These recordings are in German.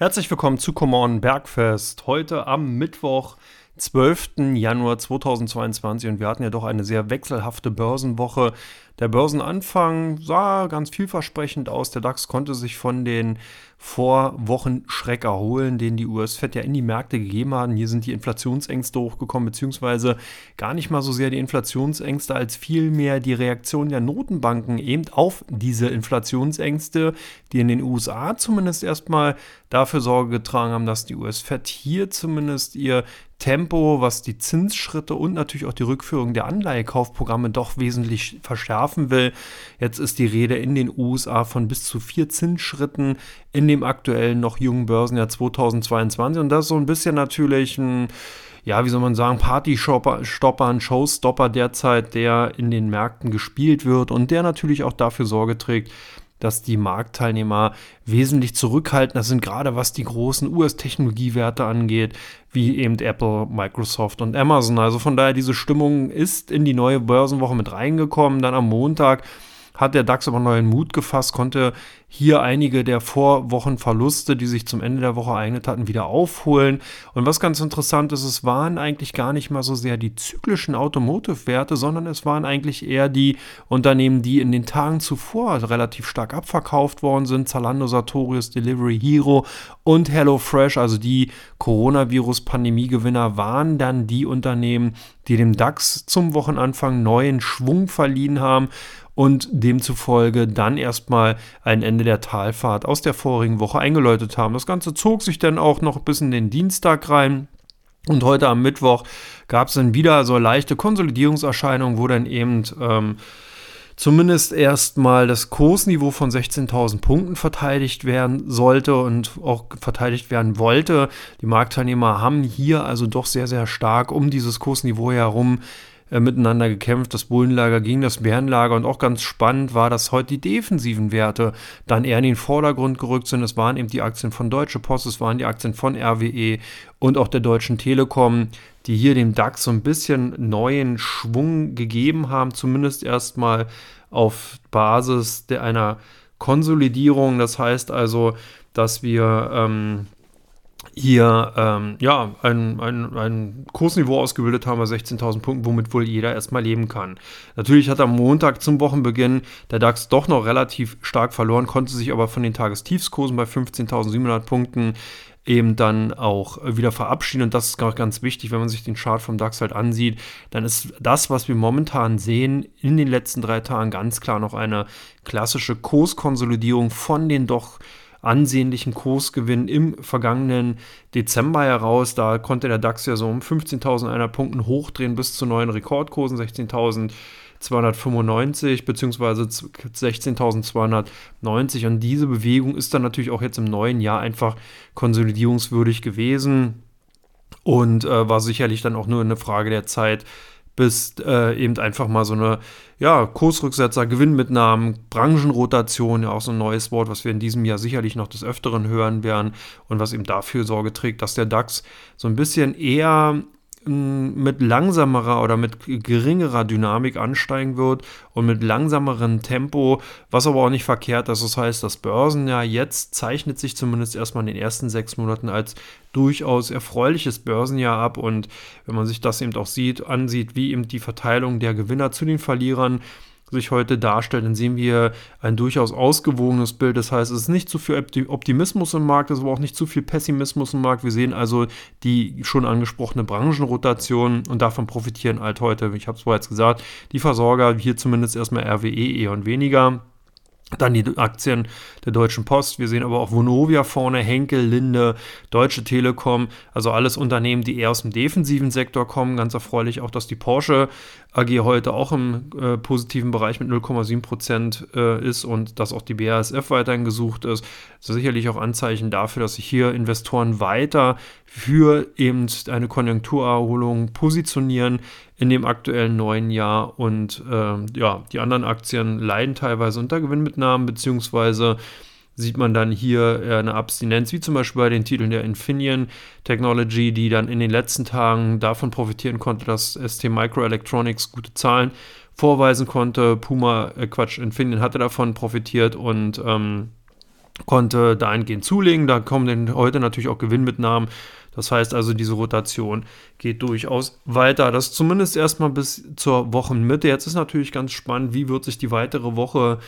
Herzlich willkommen zu Come On Bergfest. Heute am Mittwoch, 12. Januar 2022 und wir hatten ja doch eine sehr wechselhafte Börsenwoche. Der Börsenanfang sah ganz vielversprechend aus. Der DAX konnte sich von den Vorwochenschreck erholen, den die US-Fed ja in die Märkte gegeben haben. Hier sind die Inflationsängste hochgekommen, beziehungsweise gar nicht mal so sehr die Inflationsängste, als vielmehr die Reaktion der Notenbanken eben auf diese Inflationsängste, die in den USA zumindest erstmal dafür Sorge getragen haben, dass die US-Fed hier zumindest ihr Tempo, was die Zinsschritte und natürlich auch die Rückführung der Anleihekaufprogramme doch wesentlich verschärfen will. Jetzt ist die Rede in den USA von bis zu vier Zinsschritten in dem aktuellen noch jungen Börsenjahr 2022. Und das ist so ein bisschen natürlich ein, ja, wie soll man sagen, Party-Stopper, ein Showstopper derzeit, der in den Märkten gespielt wird und der natürlich auch dafür Sorge trägt, dass die Marktteilnehmer wesentlich zurückhaltender sind, gerade was die großen US-Technologiewerte angeht, wie eben Apple, Microsoft und Amazon. Also von daher, diese Stimmung ist in die neue Börsenwoche mit reingekommen. Dann am Montag hat der DAX aber neuen Mut gefasst, konnte hier einige der Vorwochenverluste, die sich zum Ende der Woche ereignet hatten, wieder aufholen. Und was ganz interessant ist, es waren eigentlich gar nicht mal so sehr die zyklischen Automotive-Werte, sondern es waren eigentlich eher die Unternehmen, die in den Tagen zuvor relativ stark abverkauft worden sind. Zalando, Sartorius, Delivery Hero und HelloFresh, also die Coronavirus-Pandemie-Gewinner, waren dann die Unternehmen, die dem DAX zum Wochenanfang neuen Schwung verliehen haben und demzufolge dann erstmal ein Ende der Talfahrt aus der vorigen Woche eingeläutet haben. Das Ganze zog sich dann auch noch bis in den Dienstag rein. Und heute am Mittwoch gab es dann wieder so leichte Konsolidierungserscheinungen, wo dann eben ähm, zumindest erstmal das Kursniveau von 16.000 Punkten verteidigt werden sollte und auch verteidigt werden wollte. Die Marktteilnehmer haben hier also doch sehr, sehr stark um dieses Kursniveau herum äh, miteinander gekämpft, das Bullenlager gegen das Bärenlager und auch ganz spannend war, dass heute die defensiven Werte dann eher in den Vordergrund gerückt sind. Es waren eben die Aktien von Deutsche Post, es waren die Aktien von RWE und auch der Deutschen Telekom, die hier dem DAX so ein bisschen neuen Schwung gegeben haben, zumindest erstmal auf Basis der einer Konsolidierung. Das heißt also, dass wir ähm, hier ähm, ja, ein, ein, ein Kursniveau ausgebildet haben bei 16.000 Punkten, womit wohl jeder erstmal leben kann. Natürlich hat am Montag zum Wochenbeginn der DAX doch noch relativ stark verloren, konnte sich aber von den Tagestiefskursen bei 15.700 Punkten eben dann auch wieder verabschieden. Und das ist auch ganz wichtig, wenn man sich den Chart vom DAX halt ansieht, dann ist das, was wir momentan sehen, in den letzten drei Tagen ganz klar noch eine klassische Kurskonsolidierung von den doch ansehnlichen Kursgewinn im vergangenen Dezember heraus. Da konnte der DAX ja so um 15.100 Punkten hochdrehen bis zu neuen Rekordkursen, 16.295 bzw. 16.290 und diese Bewegung ist dann natürlich auch jetzt im neuen Jahr einfach konsolidierungswürdig gewesen und äh, war sicherlich dann auch nur eine Frage der Zeit, bis äh, eben einfach mal so eine ja, Kursrücksetzer, Gewinnmitnahmen, Branchenrotation, ja auch so ein neues Wort, was wir in diesem Jahr sicherlich noch des Öfteren hören werden und was eben dafür Sorge trägt, dass der DAX so ein bisschen eher mit langsamerer oder mit geringerer Dynamik ansteigen wird und mit langsamerem Tempo, was aber auch nicht verkehrt ist. Das heißt, das Börsenjahr jetzt zeichnet sich zumindest erstmal in den ersten sechs Monaten als durchaus erfreuliches Börsenjahr ab und wenn man sich das eben auch sieht, ansieht, wie eben die Verteilung der Gewinner zu den Verlierern sich heute darstellt, dann sehen wir ein durchaus ausgewogenes Bild. Das heißt, es ist nicht zu viel Optimismus im Markt, es ist aber auch nicht zu viel Pessimismus im Markt. Wir sehen also die schon angesprochene Branchenrotation und davon profitieren halt heute, ich habe es bereits gesagt, die Versorger, hier zumindest erstmal RWE eher und weniger. Dann die Aktien der Deutschen Post. Wir sehen aber auch Vonovia vorne, Henkel, Linde, Deutsche Telekom. Also alles Unternehmen, die eher aus dem defensiven Sektor kommen. Ganz erfreulich auch, dass die Porsche AG heute auch im äh, positiven Bereich mit 0,7 Prozent äh, ist und dass auch die BASF weiterhin gesucht ist. Das ist sicherlich auch Anzeichen dafür, dass sich hier Investoren weiter für eben eine Konjunkturerholung positionieren in dem aktuellen neuen Jahr. Und äh, ja, die anderen Aktien leiden teilweise unter Gewinnmitnahmen, beziehungsweise sieht man dann hier eine Abstinenz, wie zum Beispiel bei den Titeln der Infineon Technology, die dann in den letzten Tagen davon profitieren konnte, dass ST Microelectronics gute Zahlen vorweisen konnte. Puma, äh Quatsch, Infineon hatte davon profitiert und ähm, konnte dahingehend zulegen. Da kommen heute natürlich auch Gewinnmitnahmen. Das heißt also, diese Rotation geht durchaus weiter. Das zumindest erstmal bis zur Wochenmitte. Jetzt ist natürlich ganz spannend, wie wird sich die weitere Woche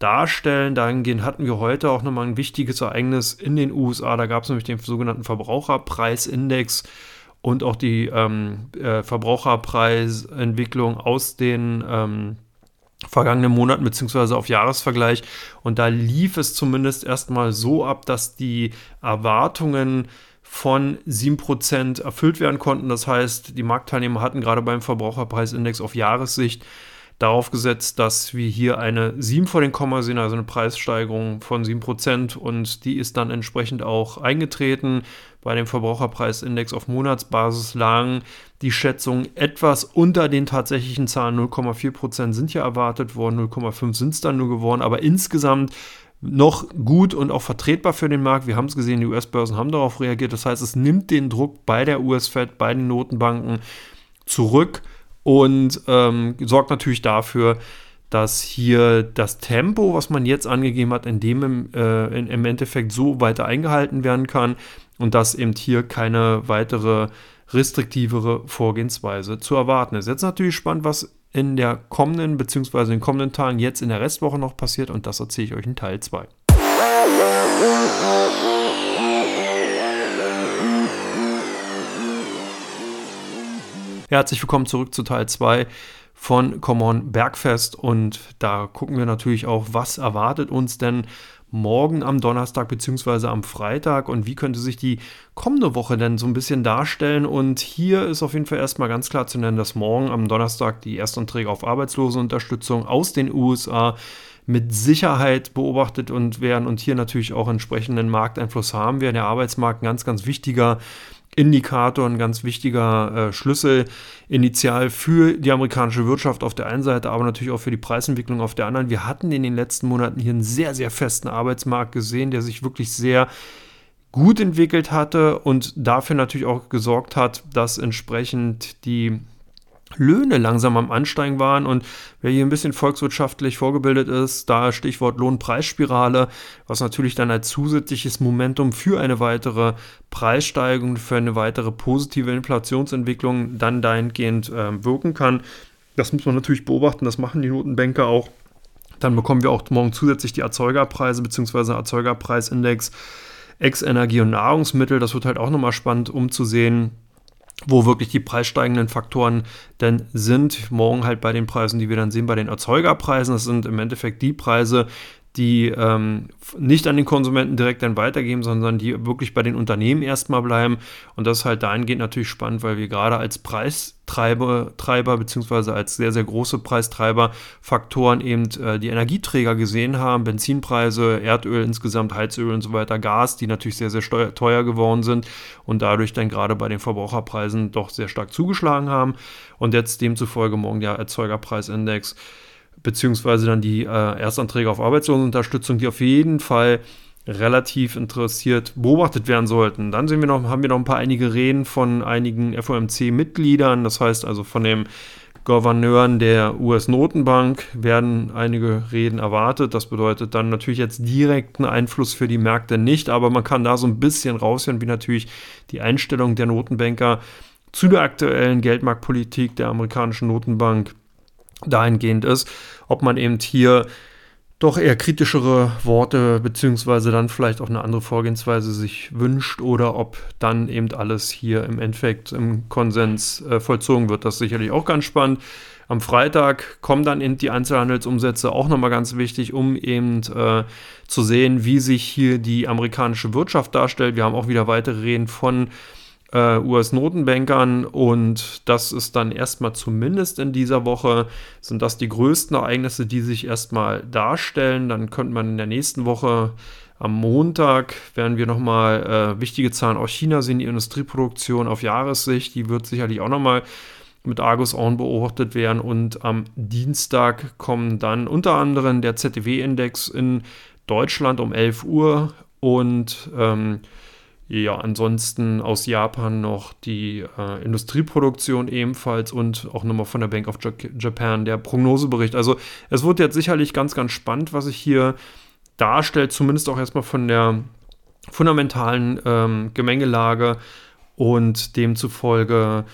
darstellen. Dahingehend hatten wir heute auch nochmal ein wichtiges Ereignis in den USA. Da gab es nämlich den sogenannten Verbraucherpreisindex und auch die ähm, äh, Verbraucherpreisentwicklung aus den ähm, vergangenen Monaten beziehungsweise auf Jahresvergleich. Und da lief es zumindest erstmal so ab, dass die Erwartungen von 7% erfüllt werden konnten. Das heißt, die Marktteilnehmer hatten gerade beim Verbraucherpreisindex auf Jahressicht darauf gesetzt, dass wir hier eine 7 vor den Komma sehen, also eine Preissteigerung von 7% und die ist dann entsprechend auch eingetreten. Bei dem Verbraucherpreisindex auf Monatsbasis lagen die Schätzungen etwas unter den tatsächlichen Zahlen. 0,4% sind ja erwartet worden, 0,5 sind es dann nur geworden, aber insgesamt noch gut und auch vertretbar für den Markt. Wir haben es gesehen, die US-Börsen haben darauf reagiert. Das heißt, es nimmt den Druck bei der US-Fed, bei den Notenbanken zurück und ähm, sorgt natürlich dafür, dass hier das Tempo, was man jetzt angegeben hat, in dem im, äh, in, im Endeffekt so weiter eingehalten werden kann und dass eben hier keine weitere restriktivere Vorgehensweise zu erwarten ist. Jetzt natürlich spannend, was in der kommenden bzw. in den kommenden Tagen jetzt in der Restwoche noch passiert und das erzähle ich euch in Teil 2. Herzlich willkommen zurück zu Teil 2 von Common Bergfest und da gucken wir natürlich auch, was erwartet uns denn morgen am Donnerstag bzw. am Freitag und wie könnte sich die kommende Woche denn so ein bisschen darstellen. Und hier ist auf jeden Fall erstmal ganz klar zu nennen, dass morgen am Donnerstag die Erstanträge auf Arbeitslosenunterstützung aus den USA mit Sicherheit beobachtet und werden und hier natürlich auch entsprechenden Markteinfluss haben werden. Der Arbeitsmarkt ein ganz, ganz wichtiger Indikator, ein ganz wichtiger äh, Schlüssel initial für die amerikanische Wirtschaft auf der einen Seite, aber natürlich auch für die Preisentwicklung auf der anderen. Wir hatten in den letzten Monaten hier einen sehr, sehr festen Arbeitsmarkt gesehen, der sich wirklich sehr gut entwickelt hatte und dafür natürlich auch gesorgt hat, dass entsprechend die Löhne langsam am Ansteigen waren und wer hier ein bisschen volkswirtschaftlich vorgebildet ist, da Stichwort Lohnpreisspirale, was natürlich dann als zusätzliches Momentum für eine weitere Preissteigerung, für eine weitere positive Inflationsentwicklung dann dahingehend äh, wirken kann. Das muss man natürlich beobachten, das machen die Notenbanker auch. Dann bekommen wir auch morgen zusätzlich die Erzeugerpreise bzw. Erzeugerpreisindex Ex-Energie und Nahrungsmittel. Das wird halt auch nochmal spannend, um zu sehen, wo wirklich die preissteigenden Faktoren denn sind. Morgen halt bei den Preisen, die wir dann sehen, bei den Erzeugerpreisen. Das sind im Endeffekt die Preise, die ähm, nicht an den Konsumenten direkt dann weitergeben, sondern die wirklich bei den Unternehmen erstmal bleiben. Und das ist halt dahingehend natürlich spannend, weil wir gerade als Preistreiber Treiber, beziehungsweise als sehr, sehr große Preistreiber Faktoren eben äh, die Energieträger gesehen haben, Benzinpreise, Erdöl insgesamt, Heizöl und so weiter, Gas, die natürlich sehr, sehr teuer geworden sind und dadurch dann gerade bei den Verbraucherpreisen doch sehr stark zugeschlagen haben. Und jetzt demzufolge morgen der Erzeugerpreisindex beziehungsweise dann die äh, Erstanträge auf Arbeitslosenunterstützung, die auf jeden Fall relativ interessiert beobachtet werden sollten. Dann sehen wir noch, haben wir noch ein paar einige Reden von einigen FOMC-Mitgliedern, das heißt also von den Gouverneuren der US-Notenbank werden einige Reden erwartet. Das bedeutet dann natürlich jetzt direkten Einfluss für die Märkte nicht, aber man kann da so ein bisschen raushören, wie natürlich die Einstellung der Notenbanker zu der aktuellen Geldmarktpolitik der amerikanischen Notenbank dahingehend ist, ob man eben hier doch eher kritischere Worte beziehungsweise dann vielleicht auch eine andere Vorgehensweise sich wünscht oder ob dann eben alles hier im Endeffekt im Konsens äh, vollzogen wird. Das ist sicherlich auch ganz spannend. Am Freitag kommen dann eben die Einzelhandelsumsätze auch nochmal ganz wichtig, um eben äh, zu sehen, wie sich hier die amerikanische Wirtschaft darstellt. Wir haben auch wieder weitere Reden von äh, US-Notenbankern und das ist dann erstmal zumindest in dieser Woche, sind das die größten Ereignisse, die sich erstmal darstellen. Dann könnte man in der nächsten Woche am Montag werden wir nochmal äh, wichtige Zahlen aus China sehen, die Industrieproduktion auf Jahressicht, die wird sicherlich auch nochmal mit Argus Augen beobachtet werden. Und am Dienstag kommen dann unter anderem der ZDW-Index in Deutschland um 11 Uhr und ähm, ja, ansonsten aus Japan noch die äh, Industrieproduktion ebenfalls und auch nochmal von der Bank of Japan der Prognosebericht. Also es wird jetzt sicherlich ganz, ganz spannend, was sich hier darstellt, zumindest auch erstmal von der fundamentalen ähm, Gemengelage und demzufolge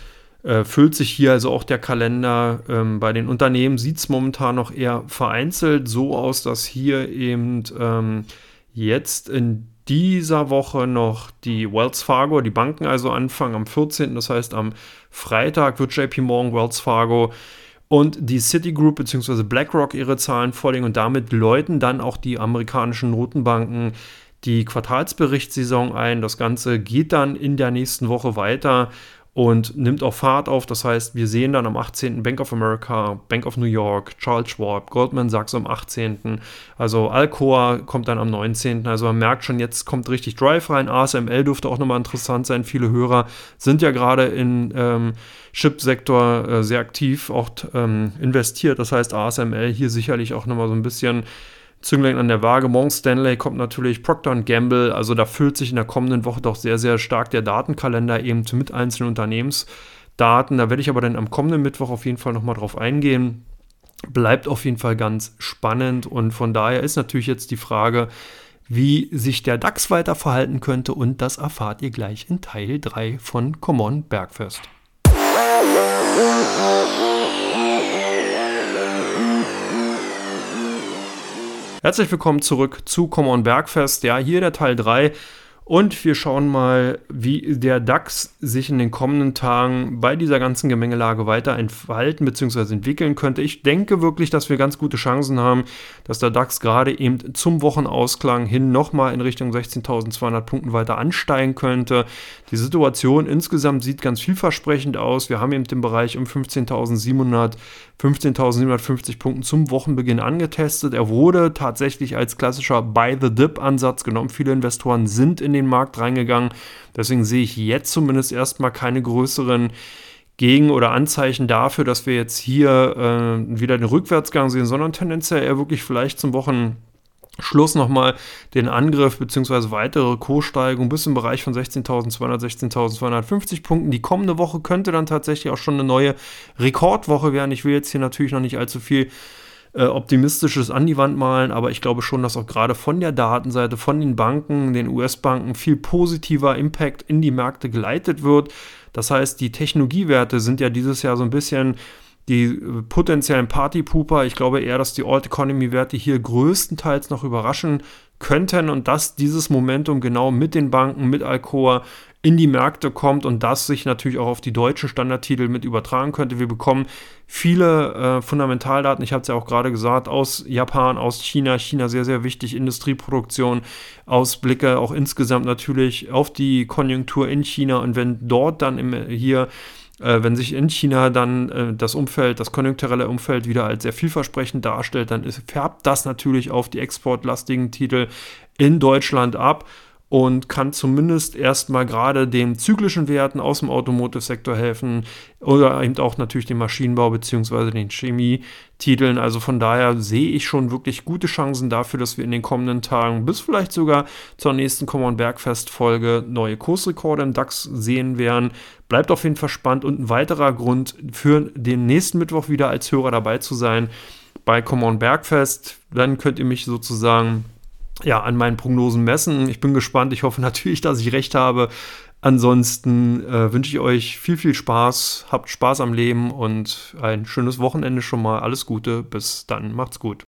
äh, füllt sich hier also auch der Kalender. Ähm, bei den Unternehmen sieht es momentan noch eher vereinzelt so aus, dass hier eben ähm, jetzt in dieser Woche noch die Wells Fargo, die Banken also anfangen am 14. Das heißt, am Freitag wird JP Morgan, Wells Fargo und die Citigroup bzw. BlackRock ihre Zahlen vorlegen und damit läuten dann auch die amerikanischen Notenbanken die Quartalsberichtssaison ein. Das Ganze geht dann in der nächsten Woche weiter und nimmt auch Fahrt auf. Das heißt, wir sehen dann am 18. Bank of America, Bank of New York, Charles Schwab, Goldman Sachs am 18. Also Alcoa kommt dann am 19. Also man merkt schon, jetzt kommt richtig Drive rein. ASML dürfte auch nochmal interessant sein. Viele Hörer sind ja gerade in ähm, Chip-Sektor äh, sehr aktiv, auch ähm, investiert. Das heißt, ASML hier sicherlich auch nochmal so ein bisschen Zünglein an der Waage. Morgan Stanley kommt natürlich, Procter Gamble. Also da füllt sich in der kommenden Woche doch sehr, sehr stark der Datenkalender eben mit einzelnen Unternehmensdaten. Da werde ich aber dann am kommenden Mittwoch auf jeden Fall nochmal drauf eingehen. Bleibt auf jeden Fall ganz spannend und von daher ist natürlich jetzt die Frage, wie sich der DAX weiter verhalten könnte und das erfahrt ihr gleich in Teil 3 von Common Bergfest. Herzlich willkommen zurück zu Common Bergfest. Ja, hier der Teil 3 und wir schauen mal, wie der DAX sich in den kommenden Tagen bei dieser ganzen Gemengelage weiter entfalten bzw. entwickeln könnte. Ich denke wirklich, dass wir ganz gute Chancen haben, dass der DAX gerade eben zum Wochenausklang hin nochmal in Richtung 16.200 Punkten weiter ansteigen könnte. Die Situation insgesamt sieht ganz vielversprechend aus. Wir haben eben den Bereich um 15.700, 15.750 Punkten zum Wochenbeginn angetestet. Er wurde tatsächlich als klassischer Buy-the-Dip-Ansatz genommen. Viele Investoren sind in den Markt reingegangen. Deswegen sehe ich jetzt zumindest erstmal keine größeren Gegen- oder Anzeichen dafür, dass wir jetzt hier äh, wieder den Rückwärtsgang sehen, sondern tendenziell eher wirklich vielleicht zum Wochenschluss nochmal den Angriff bzw. weitere Kurssteigerung bis im Bereich von 16.200, 16.250 Punkten. Die kommende Woche könnte dann tatsächlich auch schon eine neue Rekordwoche werden. Ich will jetzt hier natürlich noch nicht allzu viel äh, optimistisches an die Wand malen, aber ich glaube schon, dass auch gerade von der Datenseite, von den Banken, den US-Banken viel positiver Impact in die Märkte geleitet wird. Das heißt, die Technologiewerte sind ja dieses Jahr so ein bisschen die äh, potenziellen Partypooper. Ich glaube eher, dass die Alt Economy Werte hier größtenteils noch überraschen könnten und dass dieses Momentum genau mit den Banken, mit Alcoa in die Märkte kommt und das sich natürlich auch auf die deutschen Standardtitel mit übertragen könnte. Wir bekommen viele äh, Fundamentaldaten, ich habe es ja auch gerade gesagt, aus Japan, aus China, China sehr, sehr wichtig, Industrieproduktion, Ausblicke auch insgesamt natürlich auf die Konjunktur in China. Und wenn dort dann im, hier äh, wenn sich in China dann äh, das Umfeld, das konjunkturelle Umfeld wieder als sehr vielversprechend darstellt, dann färbt das natürlich auf die exportlastigen Titel in Deutschland ab und kann zumindest erstmal gerade den zyklischen Werten aus dem Automotive-Sektor helfen oder eben auch natürlich dem Maschinenbau bzw. den Chemietiteln. Also von daher sehe ich schon wirklich gute Chancen dafür, dass wir in den kommenden Tagen bis vielleicht sogar zur nächsten Common Bergfest-Folge neue Kursrekorde im DAX sehen werden. Bleibt auf jeden Fall spannend und ein weiterer Grund für den nächsten Mittwoch wieder als Hörer dabei zu sein bei Common Bergfest. Dann könnt ihr mich sozusagen ja, an meinen Prognosen messen. Ich bin gespannt. Ich hoffe natürlich, dass ich recht habe. Ansonsten äh, wünsche ich euch viel, viel Spaß. Habt Spaß am Leben und ein schönes Wochenende schon mal. Alles Gute. Bis dann. Macht's gut.